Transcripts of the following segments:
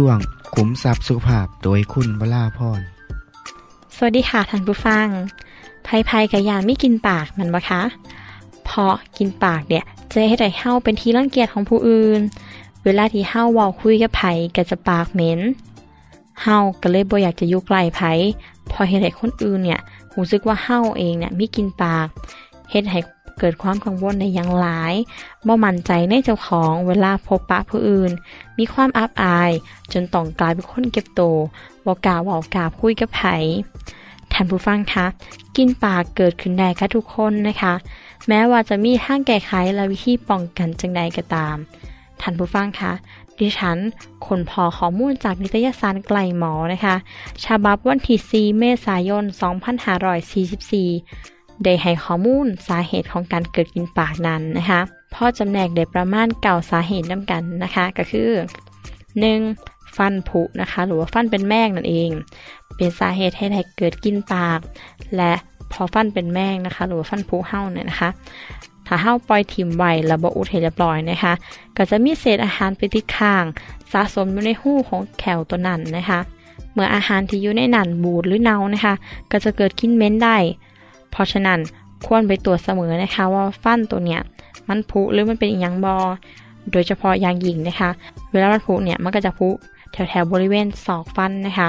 ช่วงขุมทรัพย์สุขภาพโดยคุณวราพรสวัสดีค่ะท่านผู้ฟังภัยภัยกับยาไม่กินปากมันบ่คะเพราะกินปากเนี่ยจะให้ได้เฮาเป็นที่รังเกียจของผู้อื่น เวลาที่เฮาเว้าคุยกับไผก็จะปากเหม็นเฮาก็เลยบ่อยากจะอยู่ใกลไผเพราะเฮ็ดให้คนอื่นเนี่ยรู้สึกว่าเฮาเองเนี่ยไมีกินปากเฮ็ดให้ เกิดความกังวลในอย่างหลายบ่มั่นใจในเจ้าของเวลาพบปะผู้อื่น มีความอับอาย จนต้องกลายเป็นคนเก็บโตบ่กาว้ากาคุยกับไผท่านผู้ฟังคะ กินปากเกิดขึ้นได้กับทุกคนนะคะ แม้ว่าจะมีทางแก้ไขและวิธีป้องกันจังใดก็ตาม ท่านผู้ฟังคะ ดิฉันคนพอข้อมูลจากนิตยสารไกลหมอนะคะ ฉบับวันที่4เมษายน 2544 ได้ให้ข้อมูลสาเหตุของการเกิดกินปากนั้นนะคะพ่อจำแนกได้ประมาณเก่าสาเหตุนำกันนะคะ ก็คือ 1. ฟันผุนะคะ หรือว่าฟันเป็นแมงนั่นเอง เป็นสาเหตุให้ให้เกิดกินปาก และพอฟันเป็นแมงนะคะ หรือว่าฟันผุเฮาเนี่ยนะคะถ้าเฮาปล่อยถิ่มไว้แล้วบ่อุดให้เรียบร้อยนะคะ ก็จะมีเศษอาหารไปติดค้าง สะสมอยู่ในหู้ของแขวตัวนั้นนะคะ เมื่ออาหารที่อยู่ในนั้นบูดหรือเน่านะคะ ก็จะเกิดกินเม็นได้ เพราะฉะนั้นควรไปตรวจเสมอนะคะว่าฟันตัวเนี้ยมันผุหรือมันเป็นอีหยังบอ โดยเฉพาะยางหยิ่งนะคะ เวลามันผุเนี่ยมันก็จะผุแถวๆบริเวณศอกฟันนะคะ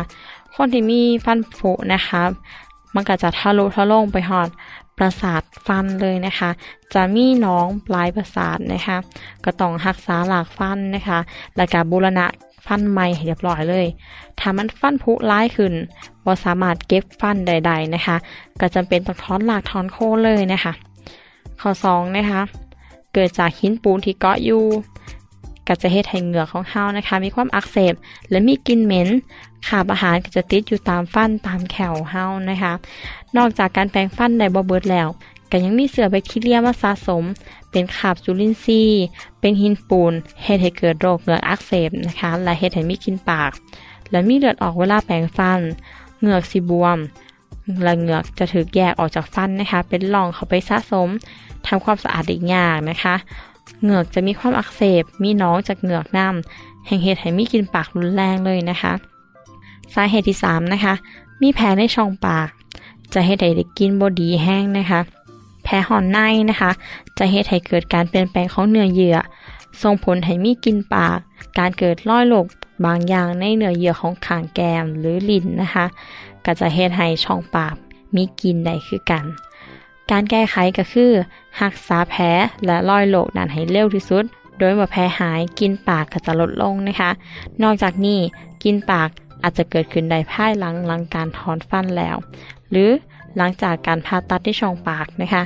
คนที่มีฟันผุนะคะ มันก็จะทะลุทะลงไปหอดประสาทฟันเลยนะคะ จะมีน้องปลายประสาทนะคะ ก็ต้องรักษาหลากฟันนะคะ แล้วก็บูรณะฟันใหม่เรียบร้อยเลย ถ้ามันฟันผุร้ายขึ้น บ่สามารถเก็บฟันใด ๆนะคะ ก็จำเป็นต้องถอนหลากถอนโคนเลยนะคะ ข้อ2นะคะ เกิดจากหินปูนที่เกาะอยู่ก็จะเฮ็ดให้เหงือกของเฮานะคะ มีความอักเสบ และมีกลิ่นเหม็นขาบอาหารก็จะติดอยู่ตามฟันตามแขวเฮานะคะ นอกจากการแปรงฟันได้บ่เบิดแล้วก็ยังมีเสือแบคทีเรียมาสะสม เป็นขาบจุลินทรีย์ เป็นหินปูนเฮ็ดให้เกิดโรคเหงือกอักเสบนะคะ และเฮ็ดให้มีกลิ่นปาก และมีเลือดออกเวลาแปรงฟัน เหงือกสิบวมและเหงือกจะถูกแยกออกจากฟันนะคะ เป็นร่องเข้าไปสะสม ทำความสะอาดอีกอย่างนะคะ เหงือกจะมีความอักเสบ มีหน้องจากเหงือกน้ำแห่งเฮ็ดให้มีกลิ่นปากรุนแรงเลยนะคะ สาเหตุที่ 3 นะคะ มีแผลในช่องปาก จะเฮ็ดให้ได้กินบ่ดีแห้งนะคะ แผลห่อนในนะคะ จะเฮ็ดให้เกิดการเปลี่ยนแปลงของเนื้อเยื่อ ส่งผลให้มีกลิ่นปาก การเกิดรอยโรค บางอย่างในเนื้อเยื่อของขางแก้มหรือลิ้นนะคะ ก็จะเฮ็ดให้ช่องปากมีกินได้คือกัน การแก้ไขก็คือรักษาแผลและรอยโรคนั้นให้เร็วที่สุด โดยเมื่อแผลหายกินปากก็จะลดลงนะคะ นอกจากนี้กินปากอาจจะเกิดขึ้นได้ภายหลังหลังการถอนฟันแล้ว หรือ หลังจากการผ่าตัดที่ช่องปากนะคะ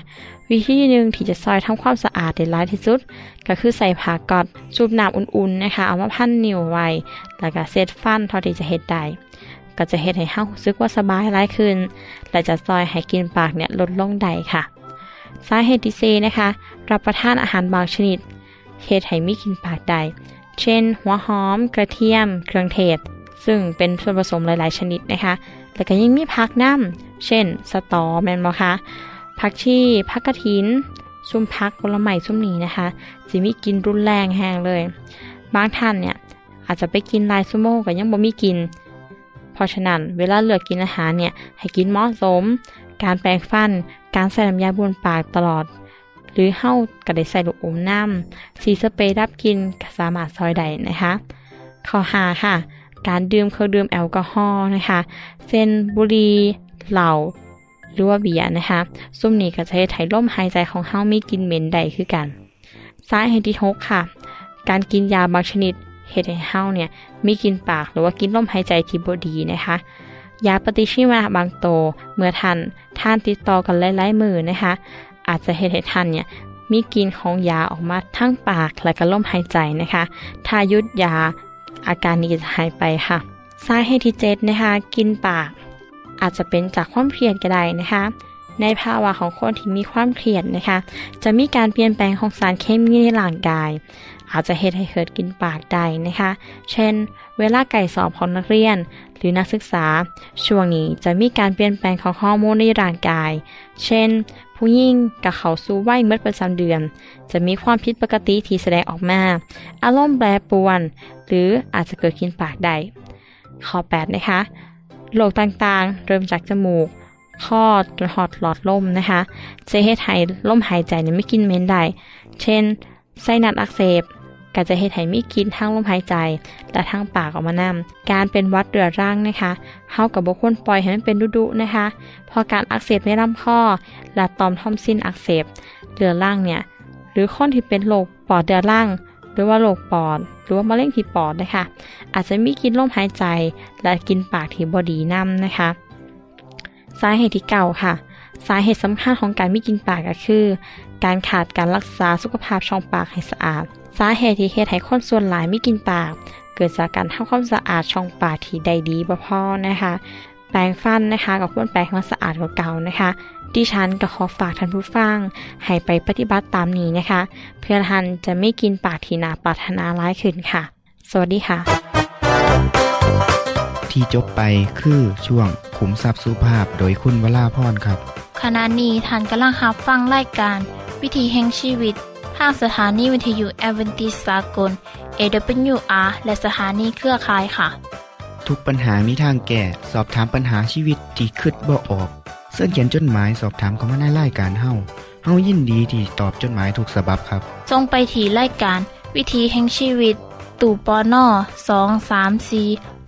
วิธีหนึ่งที่จะซอยทำความสะอาดได้หลายที่สุด ก็คือใส่ผ้ากอดสูบน้ำอุ่นๆนะคะ เอามาพันนิ้วไว้ แล้วก็เซตฟันเท่าที่จะเฮ็ดได้ก็จะเฮ็ดให้เฮารู้สึกว่าสบายหลายขึ้น และจะซอยให้กินปากเนี่ยลดลงได้ค่ะ สาเหตุที่4นะคะ รับประทานอาหารบางชนิดเฮ็ดให้มีกินปากได้เเช่น หัวหอม กระเทียม เครื่องเทศ ซึ่งเป็นส่วนผสมหลาย ๆ ชนิดนะคะ แล้วก็ยังมีผักน้ำเช่น สตอแมนบอคะผักชีผักกระถินซุ่มพักผลไม้ซุ่มนี้นะคะสิมีกินรุนแรงแห้งเลย บางท่านเนี่ยอาจจะไปกินลายซูโม่ก็ยังบ่มีกิน เพราะฉะนั้นเวลาเลือกกินอาหารเนี่ยให้กินเหมาะสม การแปรงฟัน การใส่น้ำยาบนปากตลอด หรือเฮ้าก็ได้ใส่ลูกอมน้ำสีสเปรย์ดับกินก็สามารถซอยได้นะคะข้อหาค่ะ การดื่มเครื่องดื่มแอลกอฮอล์นะคะเช่นบุหรี่เหล้าหรือว่าเบียร์นะคะซุ่มนี้ก็จะให้ไถ่ลมหายใจของเฮามีกินเหม็นใดคือกันสาเหตุที่หกค่ะ การกินยาบางชนิดเหตุให้เฮาเนี่ยมีกินปากหรือว่ากินลมหายใจที่บดีนะคะ ยาปฏิชีวนะบางโตเมื่อทันท่านติดต่อกันหลายๆมือนะคะ อาจจะเหตุให้ท่านเนี่ยมีกินของยาออกมาทั้งปากและก็ลมหายใจนะคะ ถ้ายุดยา อาการนี้จะหายไปค่ะ สาเหตุที่เจ็ดนะคะ กินปาก อาจจะเป็นจากความเครียดก็ได้นะคะ ในภาวะของคนที่มีความเครียดนะคะ จะมีการเปลี่ยนแปลงของสารเคมีในร่างกาย อาจจะเหตุให้เกิดกินปากได้นะคะ เช่น เวลาไก่สอบของนักเรียน หรือนักศึกษา ช่วงนี้จะมีการเปลี่ยนแปลงของฮอร์โมนในร่างกาย เช่น ผู้หญิงกับเขาสู่วัยเมื่อประจำเดือน จะมีความผิดปกติที่แสดงออกมา อารมณ์แปรปรวน หรืออาจจะเกิดกินปากได้ข้อ8นะคะโรคต่างๆ เริ่มจากจมูก คอหอดหลอดลมนะคะจะเฮ็ดให้ลมหายใจเนี่ยไม่กินเมนได้เช่น ไส้นัดอักเสบก็จะเฮ็ดให้มีกินทั้งลมหายใจ และทั้งปากออกมานำการเป็นวัดเรื้อรังนะคะเฮากับบ่ควรปล่อยให้มันเป็นดุๆนะคะ พอการอักเสบในลำคอและต่อมทอมซินอักเสบเรื้อรังเนี่ยหรือคนที่เป็นโรคปอดเรื้อรังหรือว่าโรคปอด หรือว่ามะเร็งที่ปอดนะคะ อาจจะมีกินลมหายใจ และกินปากที่บดีน้ำนะคะ สาเหตุที่เก่าค่ะ สาเหตุสำคัญของการไม่กินปากก็คือ การขาดการรักษาสุขภาพช่องปากให้สะอาด สาเหตุที่เหตุให้คนส่วนหลายไม่กินปาก เกิดจากการทำความสะอาดช่องปากที่ได้ดีบ่พอนะคะ แปรงฟันนะคะกับควรแปรงให้สะอาดกว่าเก่านะคะดิฉันก็ขอฝากท่านผู้ฟังให้ไปปฏิบัติตามนี้นะคะ เพื่อท่านจะไม่กินปากที่นาปรารถนาร้ายขึ้นค่ะ สวัสดีค่ะ ที่จบไปคือช่วงขุมทรัพย์สุภาพโดยคุณวราพรครับ ขณะนี้ท่านกำลังรับฟังรายการ วิถีแห่งชีวิตทางสถานีวิทยุแอเวนติสากล AWR และสถานีเครือข่ายค่ะ ทุกปัญหามีทางแก้สอบถามปัญหาชีวิตที่คิดบ่ออก เสื้อเขียนจดหมายสอบถามเข้ามาในรายการเฮาเฮายินดีที่ตอบจดหมายถูกสาบบครับทรงไปถีรายการ วิถีแห่งชีวิตตู่ปอนอสองสามสี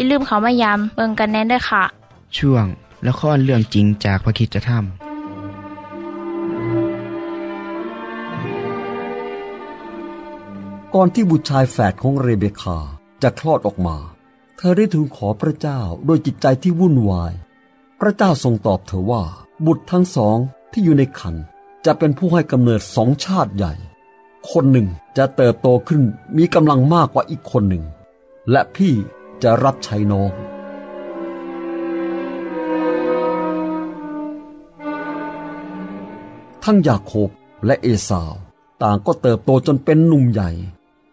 อย่าลืมเขามายามเบิงกันแน่นด้วยค่ะ ช่วงละครเรื่องจริงจากพระคิดจะทำก่อนที่บุตรชายแฝดของเรเบคาจะคลอดออกมา เธอได้ทูลขอพระเจ้าโดยจิตใจที่วุ่นวาย พระเจ้าทรงตอบเธอว่า บุตรทั้งสองที่อยู่ในคันจะเป็นผู้ให้กำเนิดสองชาติใหญ่ คนหนึ่งจะเติบโตขึ้นมีกำลังมากกว่าอีกคนหนึ่ง และพี่ จะรับใช้น้องทั้งยาโคบและเอสาว ต่างก็เติบโตจนเป็นหนุ่มใหญ่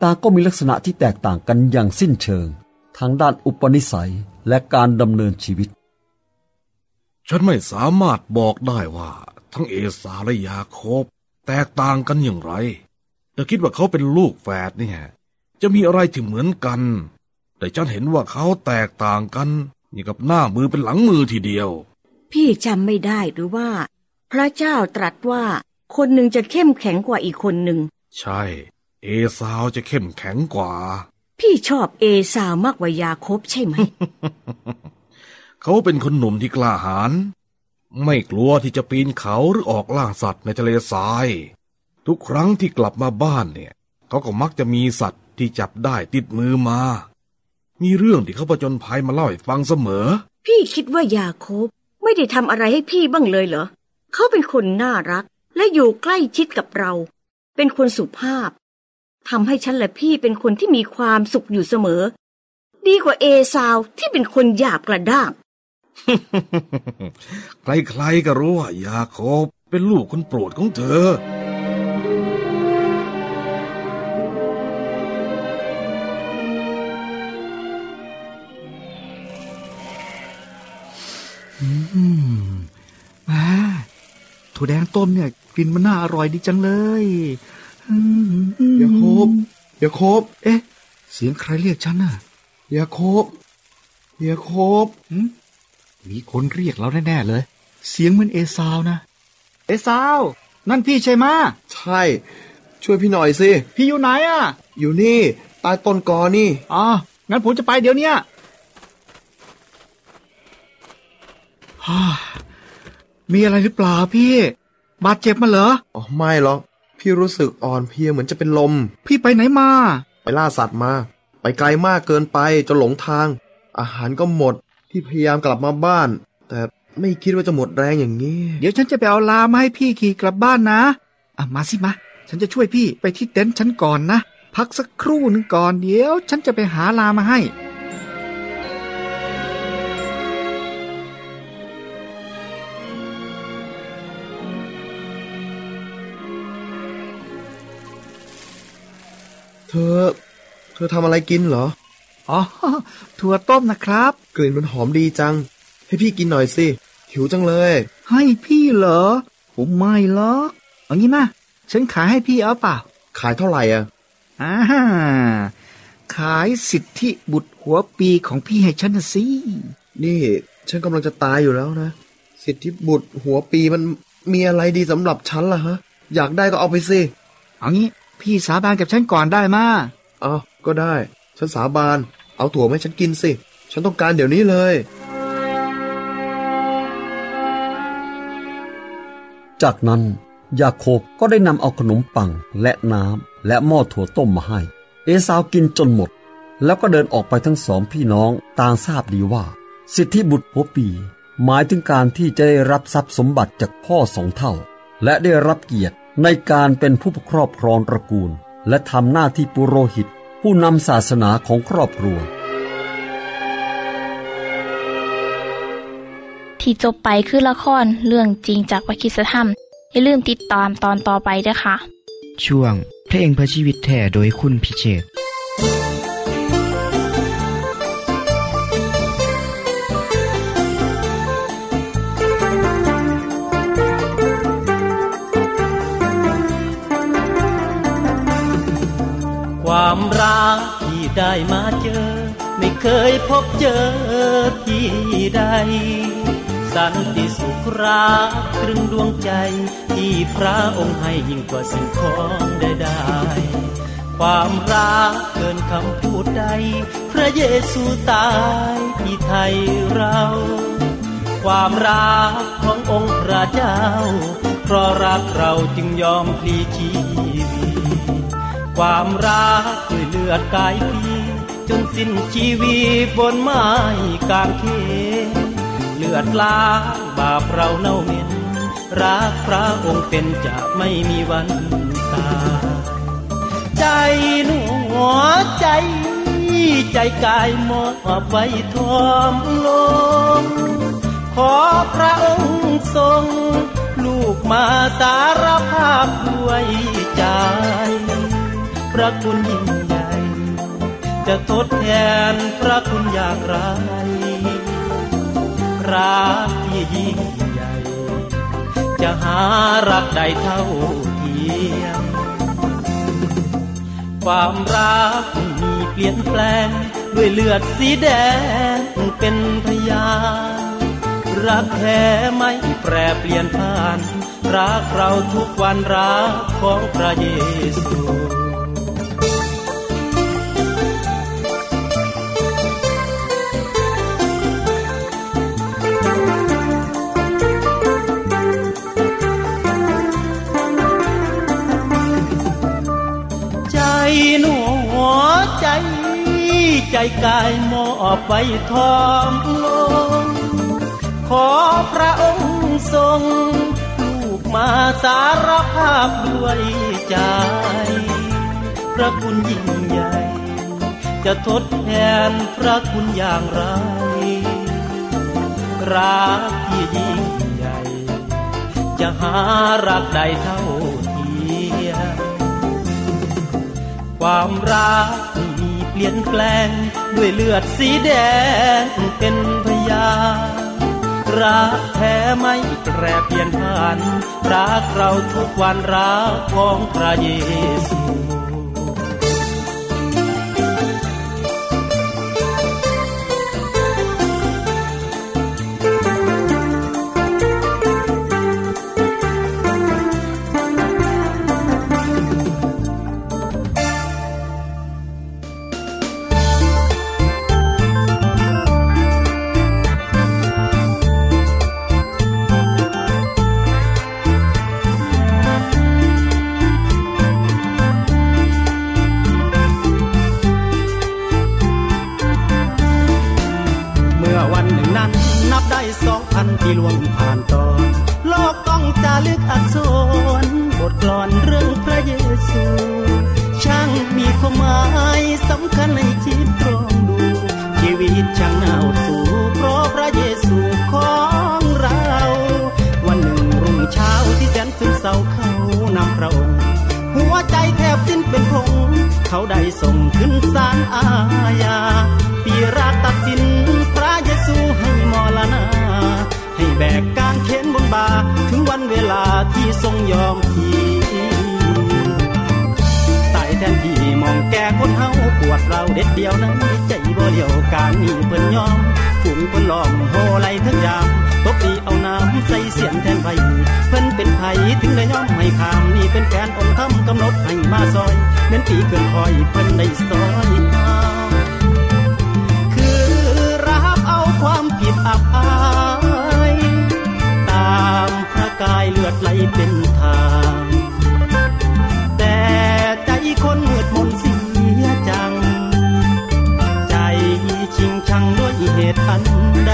ต่างก็มีลักษณะที่แตกต่างกันอย่างสิ้นเชิง ทางด้านอุปนิสัยและการดำเนินชีวิต ฉันไม่สามารถบอกได้ว่า ทั้งเอสาและยาโคบ แตกต่างกันอย่างไรแต่คิดว่าเขาเป็นลูกแฝดนี่ยจะมีอะไรที่เหมือนกัน แต่ฉันเห็นว่าเขาแตกต่างกันอย่างกับหน้ามือเป็นหลังมือทีเดียว พี่จำไม่ได้หรือว่า พระเจ้าตรัสว่าคนหนึ่งจะเข้มแข็งกว่าอีกคนหนึ่ง ใช่ เอสาวจะเข้มแข็งกว่า พี่ชอบเอสาวมากกว่ายาโคบใช่ไหม เขาเป็นคนหนุ่มที่กล้าหาญไม่กลัวที่จะปีนเขาหรือออกล่าสัตว์ในทะเลทราย ทุกครั้งที่กลับมาบ้านเนี่ย เขาก็มักจะมีสัตว์ที่จับได้ติดมือมา มีเรื่องที่เขาประจนภัยมาเล่าให้ฟังเสมอ พี่คิดว่ายาโคบไม่ได้ทำอะไรให้พี่บ้างเลยเหรอ เขาเป็นคนน่ารักและอยู่ใกล้ชิดกับเรา เป็นคนสุภาพทำให้ฉันและพี่เป็นคนที่มีความสุขอยู่เสมอ ดีกว่าเอซาวที่เป็นคนหยาบกระด้าง ใครๆก็รู้ว่ายาโคบเป็นลูกคนโปรดของเธอ อืมแหมถั่วแดงต้มเนี่ยกลิ่นมันน่าอร่อยดีจังเลยอืมยาโคบยาโคบ เอ๊ะ เสียงใครเรียกฉันน่ะยาโคบยาโคบหืมมีคนเรียกเราแน่ๆเลย เสียงเหมือนเอซาวนะ เอซาว นั่นพี่ใช่ไหมอะใช่ ช่วยพี่หน่อยสิ พี่อยู่ไหนอะ อยู่นี่ ใต้ต้นกอนี่อ๋องั้นผมจะไปเดี๋ยวเนี้ยฮ่า มีอะไรหรือเปล่าพี่ บาดเจ็บมาเหรอ อ๋อไม่หรอก พี่รู้สึกอ่อนเพลียเหมือนจะเป็นลม พี่ไปไหนมา ไปล่าสัตว์มา ไปไกลมากเกินไปจนหลงทาง อาหารก็หมด พี่พยายามกลับมาบ้าน แต่ไม่คิดว่าจะหมดแรงอย่างนี้ เดี๋ยวฉันจะไปเอาลามาให้พี่ขี่กลับบ้านนะอะมาสิมา ฉันจะช่วยพี่ไปที่เต็นท์ฉันก่อนนะ พักสักครู่หนึ่งก่อนเดี๋ยว ฉันจะไปหาลามาให้ อ เธอทำอะไรกินเหรอ อ๋อ ถั่วต้มนะครับ กลิ่นมันหอมดีจัง ให้พี่กินหน่อยสิ หิวจังเลย ให้พี่เหรอ ผมไม่หรอกเอางี้มา ฉันขายให้พี่เอาเปล่า ขายเท่าไหร่อะอ่าขายสิทธิบุตรหัวปีของพี่ให้ฉันนะสิ นี่ฉันกำลังจะตายอยู่แล้วนะ สิทธิบุตรหัวปีมันมีอะไรดีสำหรับฉันล่ะฮะ อยากได้ก็เอาไปสิ เอางี้ พี่สาบานกับฉันก่อนได้มาเอาก็ได้ ฉันสาบาน เอาถั่วมาให้ฉันกินสิ ฉันต้องการเดี๋ยวนี้เลย จากนั้นยาโคบก็ได้นำเอาขนมปังและน้ำและหม้อถั่วต้มมาให้ เอสาวกินจนหมด แล้วก็เดินออกไปทั้งสองพี่น้องต่างทราบดีว่า สิทธิบุตรหัวปี หมายถึงการที่จะได้รับทรัพย์สมบัติจากพ่อสองเท่า และได้รับเกียรติ ในการเป็นผู้ครอบครองตระกูล และทำหน้าที่ปุโรหิต ผู้นำศาสนาของครอบครัว ที่จบไปคือละครเรื่องจริงจากวิคิสธรรม อย่าลืมติดตามตอนต่อไปด้วยค่ะ ช่วงเพลงเพื่อชีวิตแท่โดยคุณพิเชษ ความรักที่ได้มาเจอ ไม่เคยพบเจอที่ใด สันติสุขรักตรึงดวงใจ ที่พระองค์ให้ยิ่งกว่าสิ่งของใดๆความรักเกินคำพูดใด พระเยซูตายที่ไทยเรา ความรักขององค์พระเจ้า เพราะรักเราจึงยอมพลีชี ความรักด้วยเลือดกายพี่จนสิ้นชีวิตบนไม้กางเขนเลือดล้างบาปเราเน่าเหม็นรักพระองค์เป็นจะไม่มีวันตายใจหนัวใจ ใจกายมอบไว้ทอมลงขอพระองค์ทรง ลูกมาสารภาพด้วยใจ ระคุณยิ่งใหญ่ จะทดแทนพระคุณอย่างไรรักที่ยิ่งใหญ่ จะหารักใดเท่าเทียม ความรักมีเปลี่ยนแปลง ด้วยเลือดสีแดงเป็นพยานรักแท้ไม่แปรเปลี่ยนผ่าน รักเราทุกวันรักของพระเยซู ใจกายมอบไว้ทอมลง ขอพระองค์ทรง ลูกมาสารภาพด้วยใจ พระคุณยิ่งใหญ่ จะทดแทนพระคุณอย่างไร รักที่ยิ่งใหญ่ จะหารักใดเท่าเทียมความรัก เปลี่ยนแปลงด้วยเลือดสีแดงเป็นพยารักแท้ไม่แปรเปลี่ยนผ่านรักเราทุกวันรักของพระเยซู ทรงยอมทีตายแทนที่มองแก่คนเฮาปวดเราเด็ดเดียวนั้นใจบ่เดียวการนี้เพิ่นยอมฝูงเพิ่นล้อมโหไหลทั้งยามตบตีเอาน้ำใส่เสียนแทนไผเพิ่นเป็นไผถึงได้ยอมให้ขามนี่เป็นแผนองค์ธรรมกำหนดให้มาซอยเน้นปีเกินคอยเพิ่นได้ซอยคือรับเอาความผิดอับอายตาม กายเลือดไหลเป็นทางแต่ใจคนมืดมนเสียจัง ใจชิงชังด้วยเหตุอันใด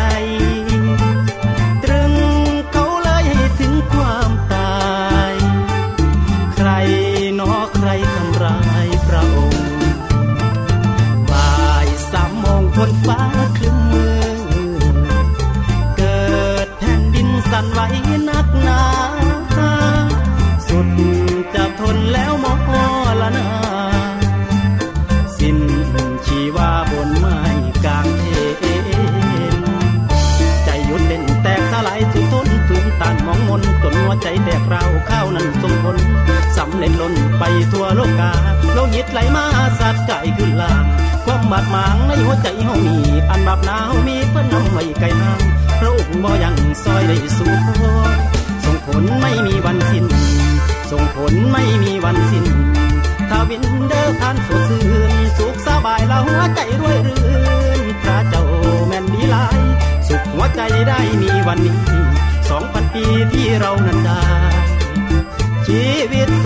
ได้มีวันนี้สองพันปีที่เรานั้นได้ชีวิตโส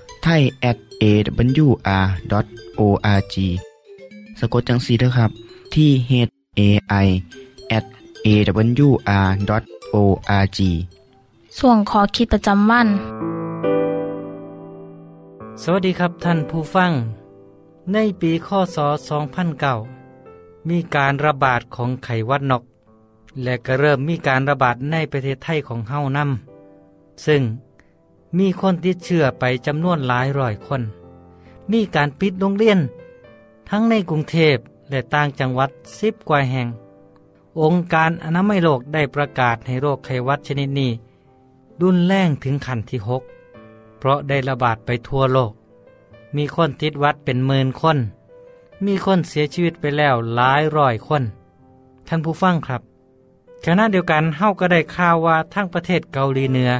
ไทย at awr.org สะกดจังสีนะครับ ที่ h a i at awr.org ส่วนขอคิดประจำวัน สวัสดีครับท่านผู้ฟัง ในปีข้ศ2009 มีการระบาดของไข้หวัดนก และก็เริ่มมีการระบาดในประเทศไทยของเฮานํซึ่ง มีคนติดเชื้อไปจำนวนหลายร้อยคน มีการปิดโรงเรียน ทั้งในกรุงเทพและต่างจังหวัดสิบกว่าแห่ง องค์การอนามัยโลกได้ประกาศให้โรคไข้หวัดชนิดนี้รุนแรงถึงขั้นที่หกเพราะได้ระบาดไปทั่วโลก มีคนติดวัดเป็นหมื่นคน มีคนเสียชีวิตไปแล้วหลายร้อยคน ท่านผู้ฟังครับขณะเดียวกันเฮาก็ได้ข่าวว่าทั้งประเทศเกาหลีเหนือ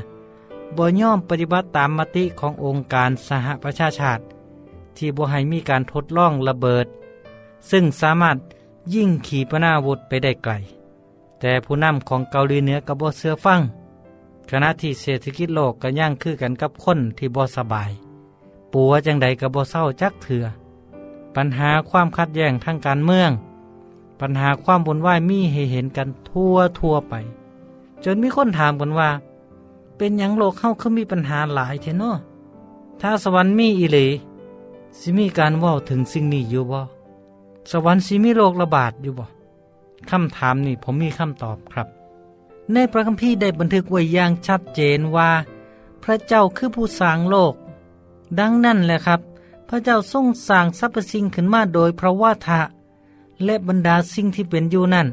บ่ย่อมปฏิบัติตามมติขององค์การสหประชาชาติ ที่บ่ให้มีการทดลองระเบิด ซึ่งสามารถยิ่งขีปนาวุธไปได้ไกล แต่ผู้นำของเกาหลีเหนือก็บ่เสือฟังขณะที่เศรษฐกิจโลกก็ย่างคือกันกับคนที่บ่สบาย ปัวจังใดก็บ่เศร้าจักเถื่อปัญหาความขัดแย้งทางการเมือง ปัญหาความบุญไหวายมีให้เห็นกันทั่วทั่วไป จนมีคนถามกันว่า เป็นหยังโลกเข้าคือมีปัญหาหลายเทนอถ้าสวรรค์มีอีหลีสิมีการว่าถึงสิ่งนี้อยู่บ่สวรรค์สิมีโรคระบาดอยู่บ่คำถามนี่ผมมีคำตอบครับ ในพระคัมภีร์ได้บันทึกไว้อย่างชัดเจนว่า พระเจ้าคือผู้สร้างโลก ดังนั้นแหละครับ พระเจ้าทรงสร้างสรรพสิ่งขึ้นมาโดยพระวาทะ และบรรดาสิ่งที่เป็นอยู่นั่น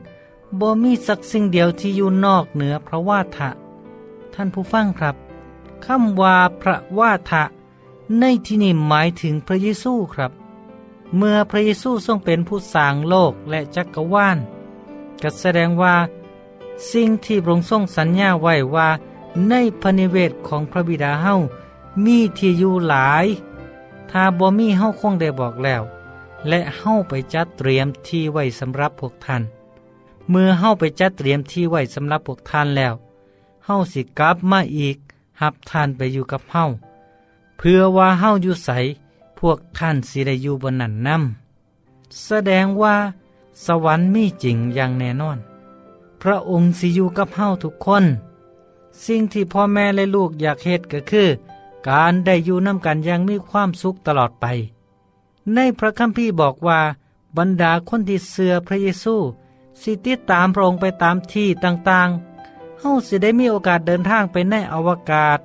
บ่มีสักสิ่งเดียวที่อยู่นอกเหนือพระวาทะ ท่านผู้ฟังครับคำว่าพระวาทะ ในที่นี้หมายถึงพระเยซูครับ เมื่อพระเยซูทรงเป็นผู้สร้างโลกและจักรวาลก็แสดงว่า สิ่งที่พระองค์ทรงสัญญาไว้ว่าในพระนิเวศของพระบิดาเฮามีที่อยู่หลาย ถ้าบ่มีเฮาคงได้บอกแล้ว และเฮาไปจัดเตรียมที่ไว้สำหรับพวกท่าน เมื่อเฮาไปจัดเตรียมที่ไว้สำหรับพวกท่านแล้ว เฮาสิกลับมาอีกหับท่านไปอยู่กับเฮาเพื่อว่าเฮาอยู่ใสพวกท่านสิได้อยู่บนนั้นนำแสดงว่า สวรรค์มีจริงอย่างแน่นอน พระองค์สิอยู่กับเฮาทุกคน สิ่งที่พ่อแม่และลูกอยากเฮ็ดก็คือ การได้อยู่น้ำกันอย่างมีความสุขตลอดไป ในพระคัมภีร์บอกว่า บรรดาคนที่เสือพระเยซู สิติดตามพระองค์ไปตามที่ต่างๆ เฮาสิได้มีโอกาสเดินทางไปในอวกาศ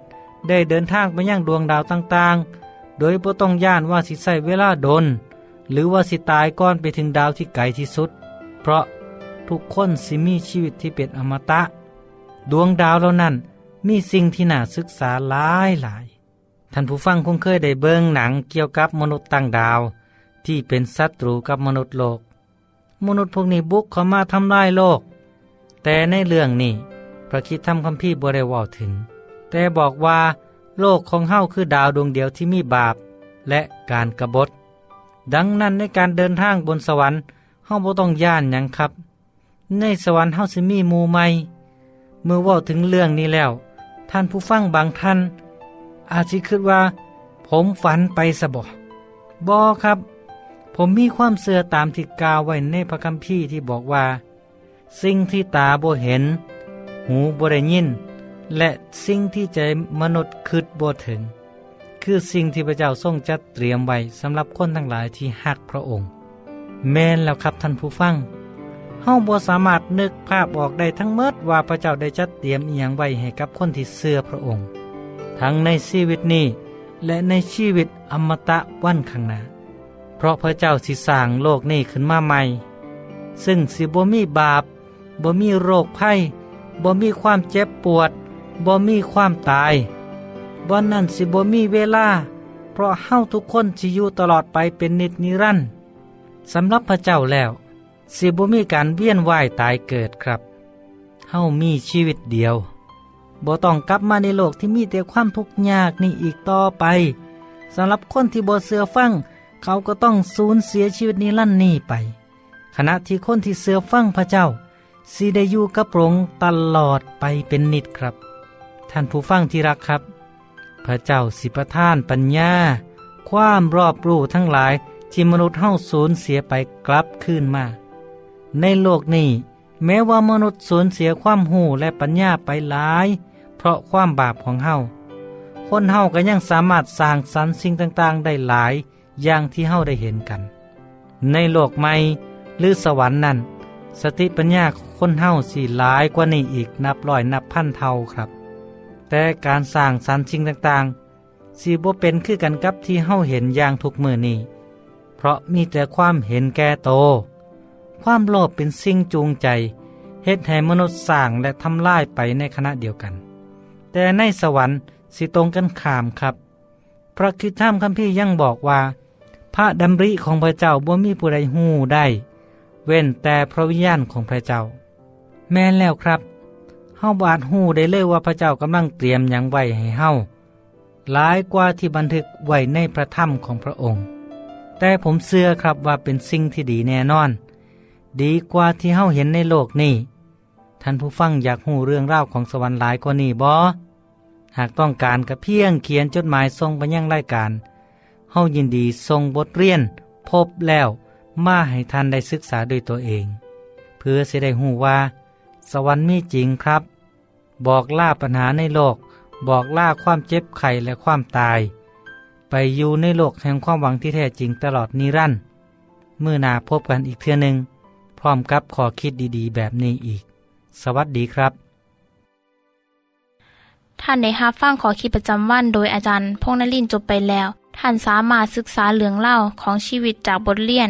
ได้เดินทางไปยังดวงดาวต่างๆ โดยบ่ต้องย่านว่าสิใส่เวลาโดน หรือว่าสิตายก่อนไปถึงดาวที่ไกลที่สุด เพราะทุกคนสิมีชีวิตที่เป็นอมตะ ดวงดาวเหล่านั้นมีสิ่งที่น่าศึกษาหลายหลาย ท่านผู้ฟังคงเคยได้เบิ่งหนังเกี่ยวกับมนุษย์ต่างดาว ที่เป็นศัตรูกับมนุษย์โลก มนุษย์พวกนี้บุกเข้ามาทำลายโลก แต่ในเรื่องนี้ ระคิดทำคัมภีร์บ่ได้เว่าถึง แต่บอกว่า โลกของเฮาคือดาวดวงเดียวที่มีบาป และการกรบฏดังนั้นในการเดินทางบนสวรรค์เฮาบ่ต้องย่านยังครับ ในสวรรค์เฮาสิมีมู่ใหม่เมื่อว่าถึงเรื่องนี้แล้ว ท่านผู้ฟังบางท่าน อาจสิคิดว่า ผมฝันไปสะบ่บอครับ ผมมีความเสื่อตามที่กาวไว้ในพระคัมภีร์ที่บอกว่า สิ่งที่ตาบ่เห็น หูบ่ได้ยิน และสิ่งที่ใจมนุษย์คิดบ่ถึง คือสิ่งที่พระเจ้าทรงจัดเตรียมไว้สำหรับคนทั้งหลายที่ฮักพระองค์ แม่นแล้วครับท่านผู้ฟังเฮาบ่สามารถนึกภาพออกได้ทั้งเมดว่าพระเจ้าได้จัดเตรียมอีหยังไว้ให้กับคนที่เชื่อพระองค์ ทั้งในชีวิตนี้และในชีวิตอมตะวันข้างหน้าเพราะพระเจ้าสิสร้างโลกนี้ขึ้นมาใหม่ ซึ่งสิบ่มีบาปบ่มีโรคภัย บ่มีความเจ็บปวดบ่มีความตายบ่นั่นสิบ่มีเวลา เพราะเฮาทุกคนสิอยู่ตลอดไปเป็นนิจนิรันดร์สำหรับพระเจ้าแล้ว สิบ่มีการเวียนว่ายตายเกิดครับเฮามีชีวิตเดียวบ่ต้องกลับมาในโลกที่มีแต่ความทุกข์ยากนี่อีกต่อไปสำหรับคนที่บ่เสือฟังเขาก็ต้องสูญเสียชีวิตนิรันดร์นี้ไป ขณะที่คนที่เสือฟังพระเจ้า สิได้อยู่กับพระองค์ตลอดไปเป็นนิดครับ ท่านผู้ฟังที่รักครับ พระเจ้าสิประทานปัญญา ความรอบรู้ทั้งหลายที่มนุษย์เฮาสูญเสียไปกลับคืนมา ในโลกนี้ แม้ว่ามนุษย์สูญเสียความหูและปัญญาไปหลาย เพราะความบาปของเฮาคนเฮาก็ยังสามารถสร้างสรรค์สิ่งต่างๆ ได้หลายอย่างที่เฮาได้เห็นกัน ในโลกใหม่หรือสวรรค์นั้น สติปัญญาคนเฮาสิหลายกว่านี้อีกนับร้อยนับพันเท่าครับ แต่การสร้างสรรค์สิ่งต่างๆสิบ่เป็นคือกันกับที่เฮาเห็นอย่างทุกมือนี้ เพราะมีแต่ความเห็นแก่โต ความโลภเป็นสิ่งจูงใจเฮ็ดให้มนุษย์สร้างและทำลายไปในขณะเดียวกัน แต่ในสวรรค์สิตรงกันข้ามครับ พระคิดท่ามคัมภีร์ยังบอกว่า พระดำริของพระเจ้าบ่มีผู้ใดหู้ได้ เว้นแต่พระวิญญาณของพระเจ้า แม่นแล้วครับเฮาบาดหู้ได้เลยว่าพระเจ้ากำลังเตรียมหยังไว้ให้เฮาหลายกว่าที่บันทึกไว้ในพระธรรมของพระองค์ แต่ผมเชื่อครับว่าเป็นสิ่งที่ดีแน่นอน ดีกว่าที่เฮาเห็นในโลกนี้ท่านผู้ฟังอยากหูเรื่องราวของสวรรค์หลายกว่านี้บ่หากต้องการกระเพียงเขียนจดหมายส่งไปยังรายการเฮายินดีส่งบทเรียน พบแล้ว มาให้ท่านได้ศึกษาด้วยตัวเอง เพื่อสิได้หูว่า สวรรค์มีจริงครับ บอกล่าปัญหาในโลก บอกล่าความเจ็บไข้และความตาย ไปอยู่ในโลกแห่งความหวังที่แท้จริงตลอดนิรันดร์เมื่อนาพบกันอีกเทื่อหนึ่งพร้อมกับขอคิดดีๆ แบบนี้อีก สวัสดีครับ ท่านได้รับฟังขอคิดประจำวันโดยอาจารย์พงนลินจบไปแล้ว ท่านสามารถศึกษาเหลืองเล่าของชีวิตจากบทเรียน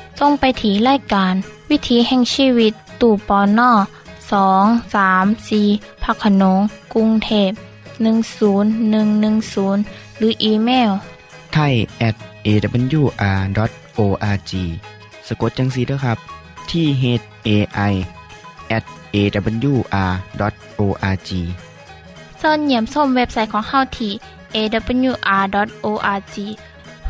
จงไปถีรายการ วิถีแห่งชีวิต ตู่ปอนนอสองสามสีพักขนงกรุงเทพ10110 หรืออีเมลไทย at awr.org สะกดจังสีด้วยครับ ที่ h a i at awr.org เสินเหยี่ยมส้มเว็บไซต์ของเฮาที่ awr.org เ